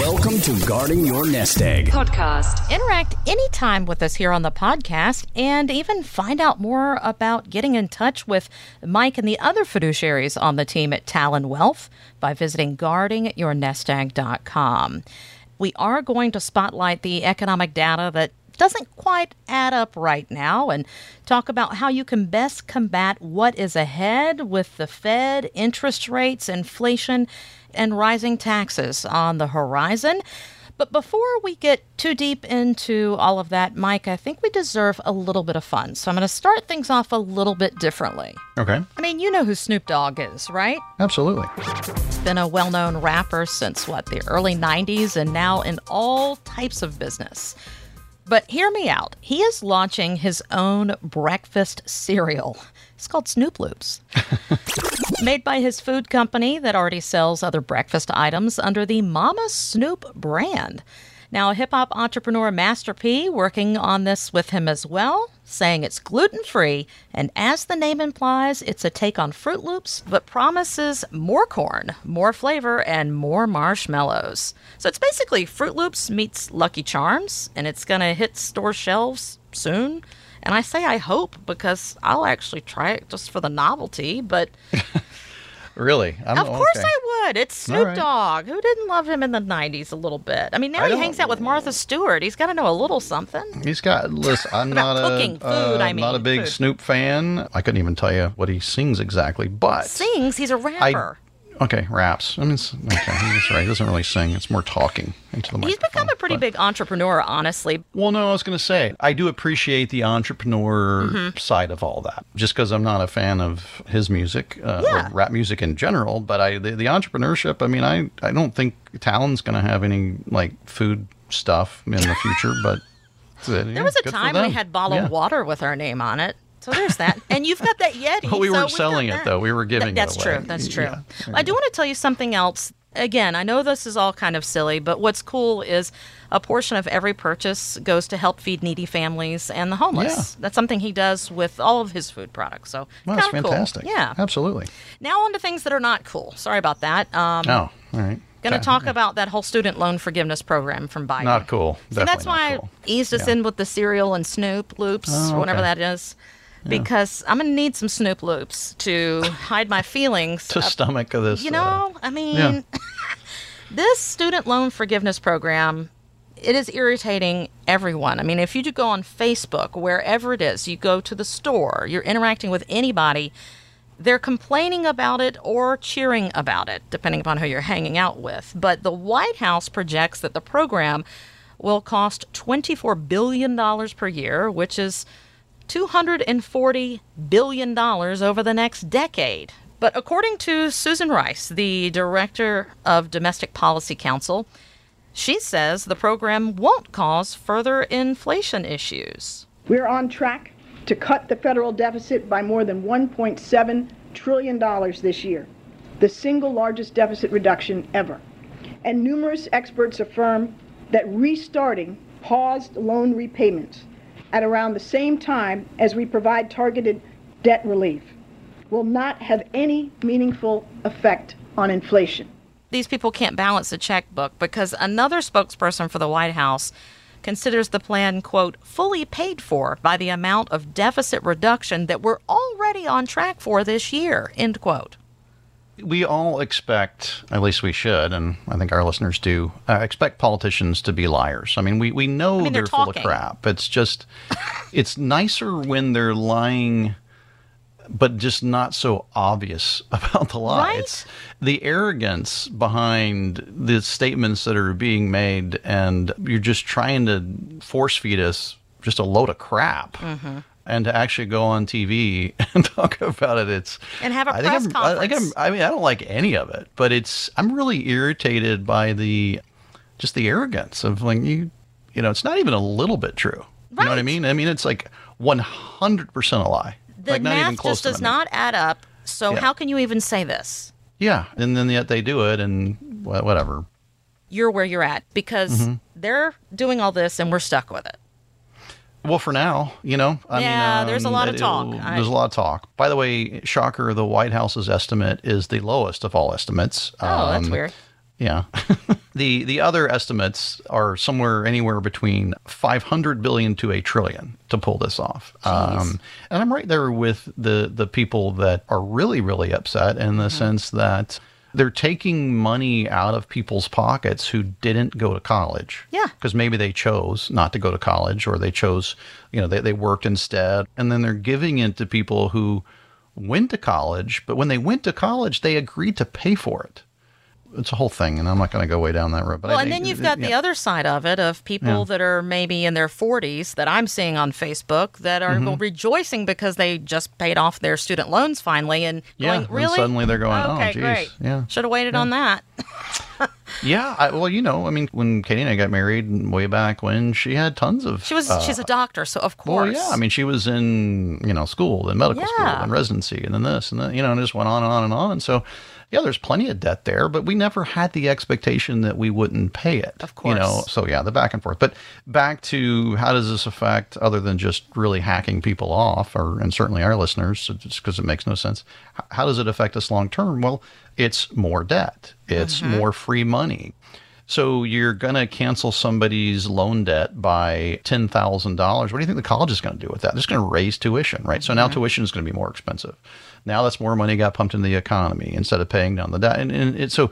Welcome to Guarding Your Nest Egg podcast. Interact anytime with us here on the podcast and even find out more about getting in touch with Mike and the other fiduciaries on the team at Talon Wealth by visiting guardingyournestegg.com. We are going to spotlight the economic data that doesn't quite add up right now and talk about how you can best combat what is ahead with the Fed, interest rates, inflation, and rising taxes on the horizon. But before we get too deep into all of that, Mike, I think we deserve a little bit of fun. So I'm going to start things off a little bit differently. Okay. I mean, you know who Snoop Dogg is, right? Absolutely. Been a well known rapper since what, the early 90s and now in all types of business. But hear me out. He is launching his own breakfast cereal. It's called Snoop Loopz. Made by his food company that already sells other breakfast items under the Mama Snoop brand. Now, hip hop entrepreneur Master P working on this with him as well, saying it's gluten free, and as the name implies, it's a take on Froot Loops, but promises more corn, more flavor, and more marshmallows. So it's basically Froot Loops meets Lucky Charms, and it's going to hit store shelves soon. And I say I hope because I'll actually try it just for the novelty, but Really? I'm, of course okay. I would. It's Snoop right. Dogg. Who didn't love him in the 90s a little bit? I mean, now I he hangs out with Martha Stewart. He's got to know a little something. He's got. Listen, I'm About not cooking, a food, uh, I not a big food. Snoop fan. I couldn't even tell you what he sings exactly, but Sings. He's a rapper. Okay, raps. I mean, it's, okay, he's right. He doesn't really sing. It's more talking into the He's become a pretty but- big entrepreneur, honestly. Well, no, I was going to say I do appreciate the entrepreneur Mm-hmm. side of all that. Just because I'm not a fan of his music uh, Yeah. or rap music in general, but I the, the entrepreneurship. I mean, I I don't think Talon's going to have any like food stuff in the future, but There was a time we had bottled yeah. water with our name on it. So there's that. And you've got that Yeti. But we so weren't we've selling it, that. though. We were giving it That's away. true. That's true. Yeah, I do want to tell you something else. Again, I know this is all kind of silly, but what's cool is a portion of every purchase goes to help feed needy families and the homeless. Yeah. That's something he does with all of his food products. So Well, that's kind of cool. fantastic. Yeah. absolutely. Now on to things that are not cool. Sorry about that. Um, Oh, all right. Going to Okay. talk about that whole student loan forgiveness program from Biden. Not cool. So that's why cool. I eased us Yeah. in with the cereal and Snoop Loopz, Oh, whatever that is, because I'm going to need some Snoop Loopz to hide my feelings. to up- stomach of this. you uh, know, I mean, yeah. this student loan forgiveness program. It is irritating everyone. I mean, if you do go on Facebook, wherever it is, you go to the store, you're interacting with anybody, they're complaining about it or cheering about it, depending upon who you're hanging out with. But the White House projects that the program will cost $24 billion per year, which is $240 billion over the next decade. But according to Susan Rice, the director of Domestic Policy Council, she says the program won't cause further inflation issues. We're on track to cut the federal deficit by more than $1.7 trillion this year, the single largest deficit reduction ever. And numerous experts affirm that restarting paused loan repayments at around the same time as we provide targeted debt relief will not have any meaningful effect on inflation. These people can't balance a checkbook because another spokesperson for the White House considers the plan, quote, fully paid for by the amount of deficit reduction that we're already on track for this year, end quote. We all expect, at least we should, and I think our listeners do, uh, expect politicians to be liars. I mean, we, we know mean, they're they're, full of crap. It's just, it's nicer when they're lying, but just not so obvious about the lie. Right? It's the arrogance behind the statements that are being made, and you're just trying to force feed us just a load of crap. Mm-hmm. And to actually go on TV and talk about it, it's And have a I press I conference. I'm- I mean, I don't like any of it, but it's I'm really irritated by the just the arrogance of like you you know, it's not even a little bit true. You know what I mean? I mean, it's like 100% a lie. The like not math even close just does not add up. So Yeah. how can you even say this? Yeah, and then yet they do it and whatever. You're where you're at because Mm-hmm. they're doing all this and we're stuck with it. Well, for now, you know. I Yeah, mean, there's a um, lot of it- talk. it'll- There's a lot of talk. By the way, shocker, the White House's estimate is the lowest of all estimates. Oh, that's Um, weird. Yeah. the the other estimates are somewhere anywhere between 500 billion to a trillion to pull this off. Um, and I'm right there with the the people that are really really upset in the sense that they're taking money out of people's pockets who didn't go to college. Yeah. Because maybe they chose not to go to college or they chose, you know, they, they worked instead. And then they're giving it to people who went to college, but when they went to college, they agreed to pay for it. It's a whole thing, and I'm not going to go way down that road. But Well, I and then you've got the yeah. other side of it of people Yeah. that are maybe in their 40s that I'm seeing on Facebook that are Mm-hmm. rejoicing because they just paid off their student loans finally and Yeah, going, and really? suddenly they're going, oh, okay, geez, great. yeah. Should have waited on that. Yeah, I, well, you know, I mean, when Katie and I got married way back when, she had tons of. She was she's a doctor, so of course. Well, yeah. I mean, she was in you know school, and medical school, Yeah. and residency, and then this, and then you know, and it just went on and on and on. And so, yeah, there's plenty of debt there, but we never had the expectation that we wouldn't pay it. Of course. You know, so yeah, the back and forth. But back to how does this affect, other than just really hacking people off, or and certainly our listeners, just because it makes no sense. How does it affect us long term? Well, it's more debt. It's mm-hmm. more free money. So you're going to cancel somebody's loan debt by ten thousand dollars. What do you think the college is going to do with that? They're just going to raise tuition, right? So now mm-hmm. tuition is going to be more expensive. Now that's more money got pumped into the economy instead of paying down the debt, and, and it, so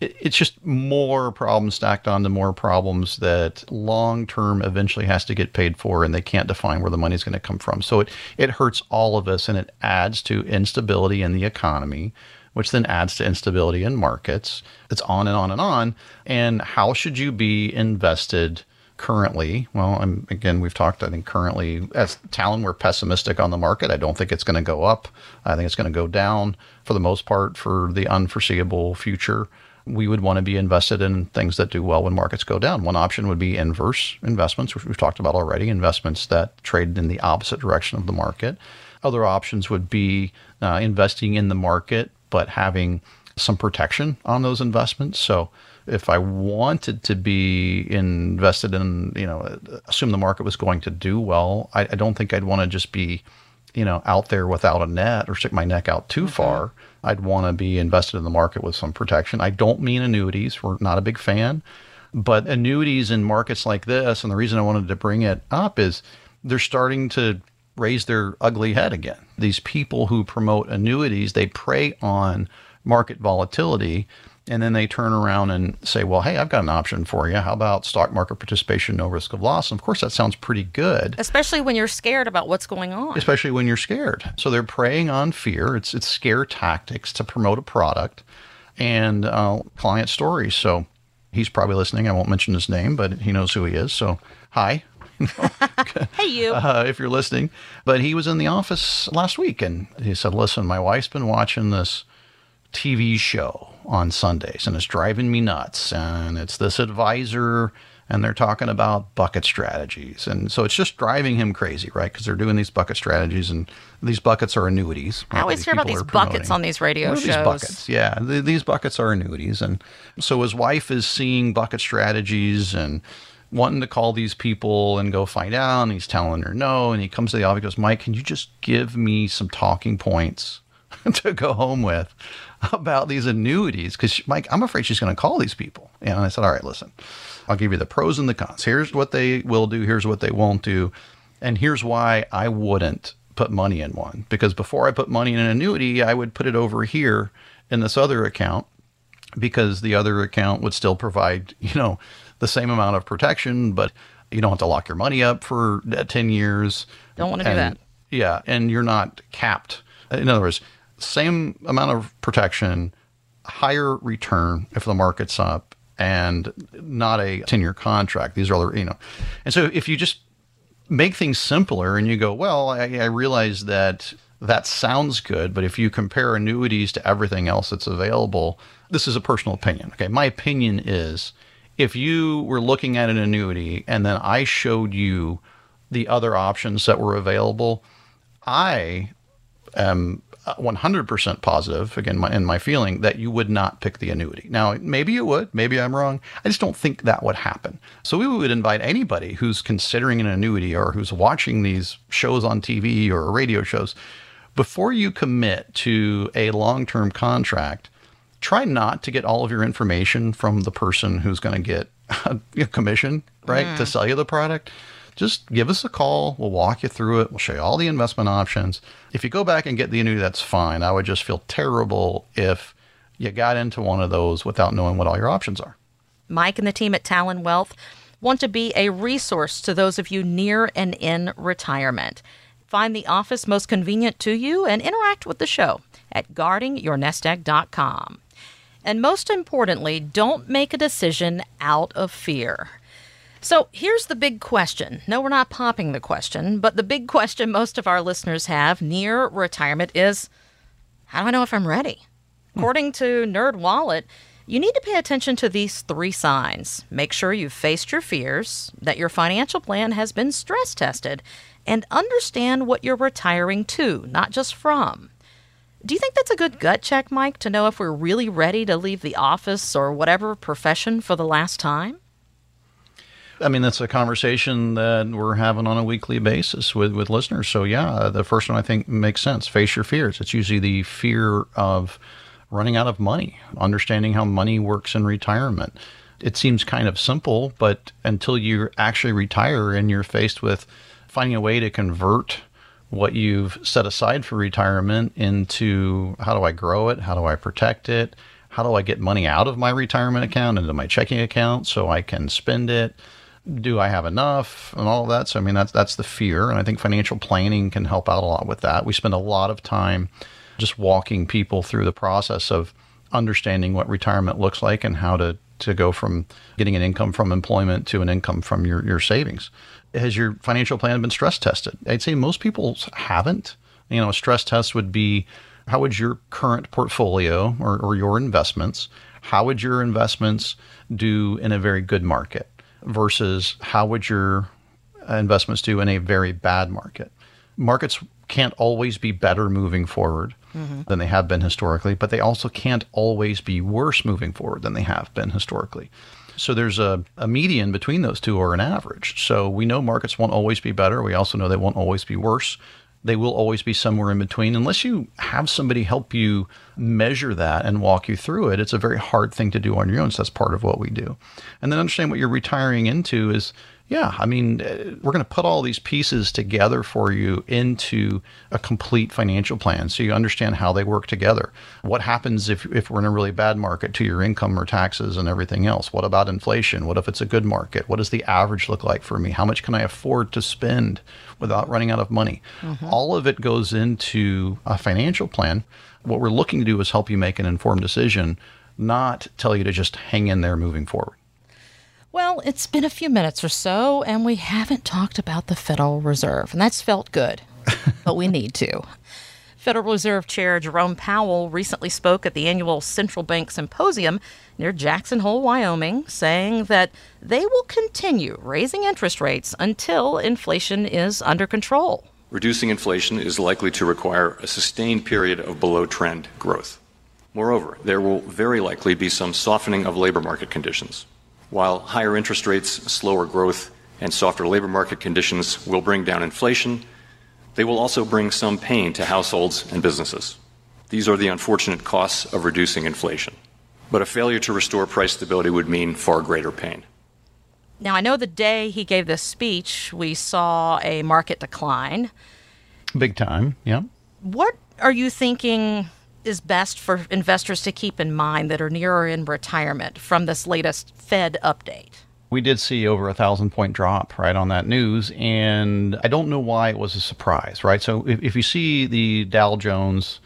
it, it's just more problems stacked onto more problems that long term eventually has to get paid for, and they can't define where the money's going to come from. So it it hurts all of us, and it adds to instability in the economy which then adds to instability in markets. It's on and on and on. And how should you be invested currently? Well, I'm, again, we've talked, I think currently as Talon, we're pessimistic on the market. I don't think it's going to go up. I think it's going to go down for the most part for the unforeseeable future. We would want to be invested in things that do well when markets go down. One option would be inverse investments, which we've talked about already, investments that trade in the opposite direction of the market. Other options would be uh, investing in the market, but having some protection on those investments. So if I wanted to be invested in, you know, assume the market was going to do well, I, I don't think I'd want to just be, you know, out there without a net or stick my neck out too mm-hmm. far. I'd want to be invested in the market with some protection. I don't mean annuities. We're not a big fan. But annuities in markets like this, and the reason I wanted to bring it up is they're starting to raise their ugly head again. These people who promote annuities, they prey on market volatility and then they turn around and say, well, hey, I've got an option for you. How about stock market participation, no risk of loss? And of course, that sounds pretty good Especially when you're scared about what's going on. especially when you're scared. So they're preying on fear. It's it's scare tactics to promote a product and uh, client stories. So he's probably listening. I won't mention his name, but he knows who he is. So hi. Hey, you. uh, if you're listening. But he was in the office last week and he said, Listen, my wife's been watching this TV show on Sundays and it's driving me nuts. And it's this advisor and they're talking about bucket strategies. And so it's just driving him crazy, right? Because they're doing these bucket strategies and these buckets are annuities. I always hear about these buckets on these radio shows. These buckets, yeah. th- these buckets are annuities, and so his wife is seeing bucket strategies and wanting to call these people and go find out. And he's telling her no, and he comes to the office. Goes, Mike, can you just give me some talking points to go home with about these annuities? Because Mike, I'm afraid she's going to call these people. And I said, all right, listen, I'll give you the pros and the cons. Here's what they will do. Here's what they won't do. And here's why I wouldn't put money in one. Because before I put money in an annuity, I would put it over here in this other account because the other account would still provide, you know, the same amount of protection, but you don't have to lock your money up for uh, 10 years. Don't wanna do that. Yeah. And you're not capped. In other words, same amount of protection, higher return if the market's up, and not a 10 year contract. These are other, you know. And so if you just make things simpler and you go, well, I, I realize that that sounds good, but if you compare annuities to everything else that's available, this is a personal opinion. Okay. My opinion is if you were looking at an annuity and then I showed you the other options that were available, I am uh, 100% positive, again, my, in my feeling, that you would not pick the annuity. Now, maybe you would, maybe I'm wrong. I just don't think that would happen. So we would invite anybody who's considering an annuity or who's watching these shows on TV or radio shows, before you commit to a long term contract, try not to get all of your information from the person who's going to get a commission, right, to mm. sell you the product. Just give us a call. We'll walk you through it. We'll show you all the investment options. If you go back and get the annuity, that's fine. I would just feel terrible if you got into one of those without knowing what all your options are. Mike and the team at Talon Wealth want to be a resource to those of you near and in retirement. Find the office most convenient to you and interact with the show at guardingyournestegg.com. And most importantly, don't make a decision out of fear. So here's the big question. No, we're not popping the question, but the big question most of our listeners have near retirement is how do I know if I'm ready? Hmm. According to NerdWallet, you need to pay attention to these three signs. Make sure you've faced your fears, that your financial plan has been stress tested, and understand what you're retiring to, not just from. Do you think that's a good gut check, Mike, to know if we're really ready to leave the office or whatever profession for the last time? I mean, that's a conversation that we're having on a weekly basis with, with listeners. So, yeah, uh, the first one I think makes sense. Face your fears. It's usually the fear of running out of money, understanding how money works in retirement. It seems kind of simple, but until you actually retire and you're faced with finding a way to convert what you've set aside for retirement into how do I grow it? How do I protect it? How do I get money out of my retirement account into my checking account so I can spend it? Do I have enough and all of that? So I mean that's that's the fear and I think financial planning can help out a lot with that. We spend a lot of time just walking people through the process of understanding what retirement looks like and how to to go from getting an income from employment to an income from your, your savings. Has your financial plan been stress tested? I'd say most people haven't. You know, a stress test would be how would your current portfolio or, or your investments, how would your investments do in a very good market versus how would your investments do in a very bad market? Markets can't always be better moving forward mm-hmm. than they have been historically, but they also can't always be worse moving forward than they have been historically. So there's a, a median between those two or an average. So we know markets won't always be better. We also know they won't always be worse. They will always be somewhere in between. Unless you have somebody help you measure that and walk you through it, it's a very hard thing to do on your own. So that's part of what we do. And then understand what you're retiring into is yeah, I mean, uh, we're going to put all these pieces together for you into a complete financial plan so you understand how they work together. What happens if, if we're in a really bad market to your income or taxes and everything else? What about inflation? What if it's a good market? What does the average look like for me? How much can I afford to spend without running out of money? Mm-hmm. All of it goes into a financial plan. What we're looking to do is help you make an informed decision, not tell you to just hang in there moving forward. Well, it's been a few minutes or so, and we haven't talked about the Federal Reserve, and that's felt good, but we need to. Federal Reserve Chair Jerome Powell recently spoke at the annual Central Bank Symposium near Jackson Hole, Wyoming, saying that they will continue raising interest rates until inflation is under control. Reducing inflation is likely to require a sustained period of below trend growth. Moreover, there will very likely be some softening of labor market conditions. While higher interest rates, slower growth, and softer labor market conditions will bring down inflation, they will also bring some pain to households and businesses. These are the unfortunate costs of reducing inflation. But a failure to restore price stability would mean far greater pain. Now, I know the day he gave this speech, we saw a market decline. Big time, yeah. What are you thinking is best for investors to keep in mind that are nearer in retirement from this latest Fed update? We did see over a thousand point drop right on that news, and I don't know why it was a surprise, right? So if, if you see the Dow Jones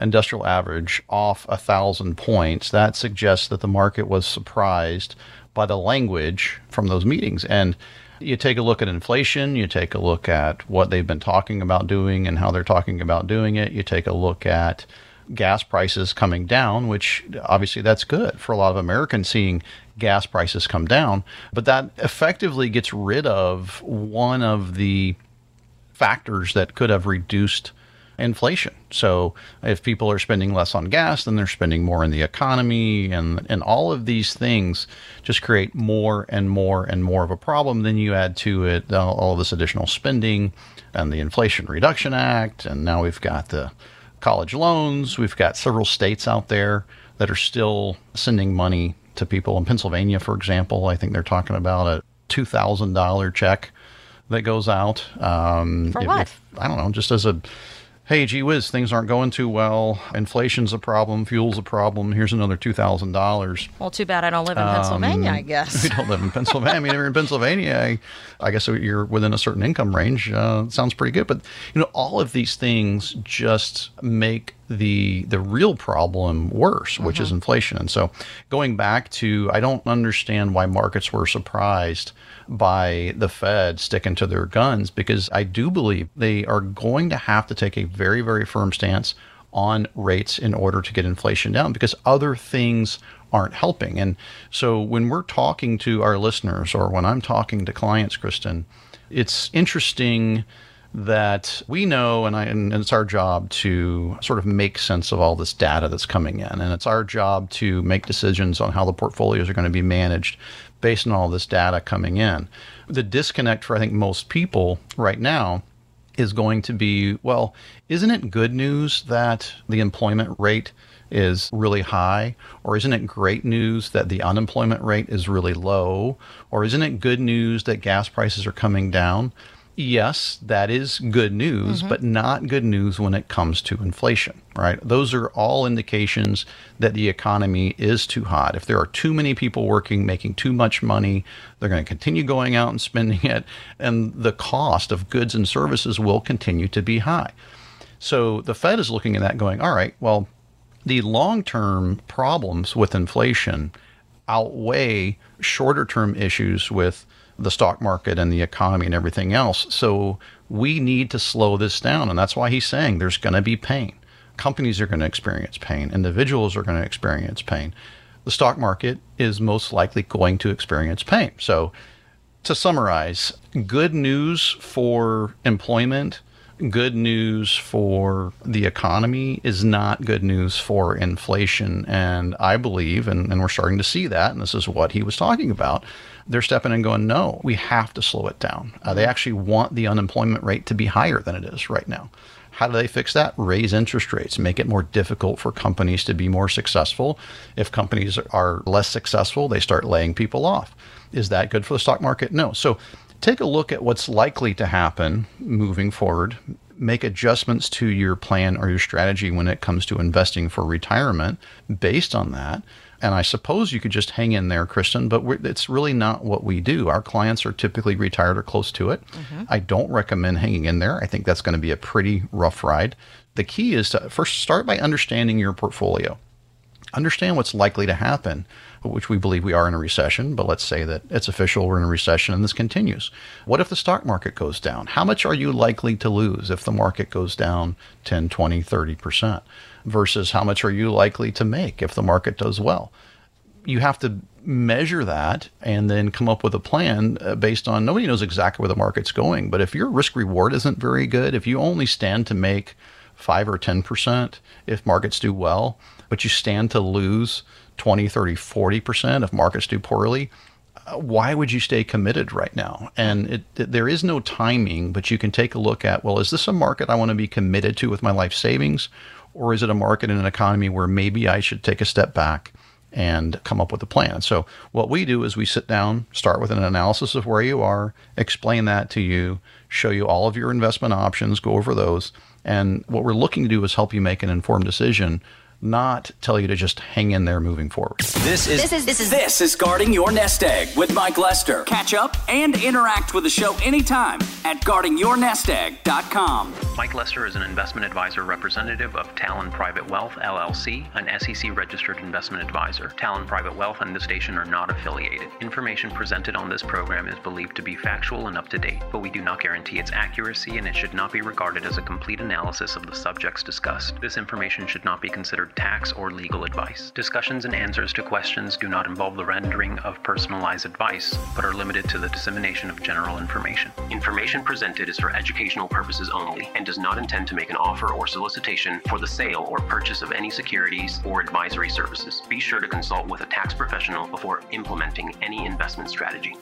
industrial average off a thousand points, that suggests that the market was surprised by the language from those meetings. And you take a look at inflation, you take a look at what they've been talking about doing and how they're talking about doing it, you take a look at gas prices coming down, which obviously that's good for a lot of Americans seeing gas prices come down. But that effectively gets rid of one of the factors that could have reduced inflation. So if people are spending less on gas, then they're spending more in the economy and and all of these things just create more and more and more of a problem. Then you add to it all, this additional spending and the Inflation Reduction Act and now we've got the college loans. We've got several states out there that are still sending money to people. In Pennsylvania, for example, I think they're talking about a $2,000 check that goes out. Um, for if, what? If, I don't know, just as a hey, gee whiz, things aren't going too well. Inflation's a problem. Fuel's a problem. Here's another two thousand dollars. Well, too bad I don't live in um, Pennsylvania. I guess you don't live in Pennsylvania. I mean, if you're in Pennsylvania, I, I, guess you're within a certain income range. Uh, sounds pretty good. But you know, all of these things just make the the real problem worse, which is mm-hmm. inflation. And so, going back to, I don't understand why markets were surprised by the Fed sticking to their guns because I do believe they are going to have to take a very very firm stance on rates in order to get inflation down because other things aren't helping. And so, when we're talking to our listeners or when I'm talking to clients, Kristen, it's interesting that we know, and, I, and it's our job to sort of make sense of all this data that's coming in. And it's our job to make decisions on how the portfolios are going to be managed based on all this data coming in. The disconnect for, I think, most people right now is going to be well, isn't it good news that the employment rate is really high? Or isn't it great news that the unemployment rate is really low? Or isn't it good news that gas prices are coming down? Yes, that is good news, mm-hmm. but not good news when it comes to inflation, right? Those are all indications that the economy is too hot. If there are too many people working, making too much money, they're going to continue going out and spending it, and the cost of goods and services will continue to be high. So the Fed is looking at that going, all right, well, the long term problems with inflation outweigh shorter term issues with the stock market and the economy and everything else. So we need to slow this down. And that's why he's saying there's going to be pain. Companies are going to experience pain, individuals are going to experience pain. The stock market is most likely going to experience pain. So, to summarize, good news for employment, good news for the economy is not good news for inflation. And I believe, and, and we're starting to see that, and this is what he was talking about they're stepping in and going, no, we have to slow it down. Uh, they actually want the unemployment rate to be higher than it is right now. How do they fix that? Raise interest rates, make it more difficult for companies to be more successful. If companies are less successful, they start laying people off. Is that good for the stock market? No. So take a look at what's likely to happen moving forward. Make adjustments to your plan or your strategy when it comes to investing for retirement based on that and I suppose you could just hang in there, Kristen, but it's really not what we do. Our clients are typically retired or close to it. Mm-hmm. I don't recommend hanging in there. I think that's going to be a pretty rough ride. The key is to first start by understanding your portfolio. Understand what's likely to happen, which we believe we are in a recession, but let's say that it's official, we're in a recession and this continues. What if the stock market goes down? How much are you likely to lose if the market goes down 10, 20, 30%? versus how much are you likely to make if the market does well. You have to measure that and then come up with a plan uh, based on nobody knows exactly where the market's going. But if your risk reward isn't very good, if you only stand to make five or 10% if markets do well, but you stand to lose 20, 30, 40% if markets do poorly, uh, why would you stay committed right now? And it, there is no timing, but you can take a look at well, is this a market I want to be committed to with my life savings? Or is it a market and an economy where maybe I should take a step back and come up with a plan? So, what we do is we sit down, start with an analysis of where you are, explain that to you, show you all of your investment options, go over those. And what we're looking to do is help you make an informed decision not tell you to just hang in there moving forward. This is this is this is, this is guarding your nest egg with Mike Lester. Catch up and interact with the show anytime at guardingyournestegg.com. Mike Lester is an investment advisor representative of Talon Private Wealth LLC, an SEC registered investment advisor. Talon Private Wealth and the station are not affiliated. Information presented on this program is believed to be factual and up to date, but we do not guarantee its accuracy and it should not be regarded as a complete analysis of the subjects discussed. This information should not be considered tax, or legal advice. Discussions and answers to questions do not involve the rendering of personalized advice, but are limited to the dissemination of general information. Information presented is for educational purposes only and does not intend to make an offer or solicitation for the sale or purchase of any securities or advisory services. Be sure to consult with a tax professional before implementing any investment strategy.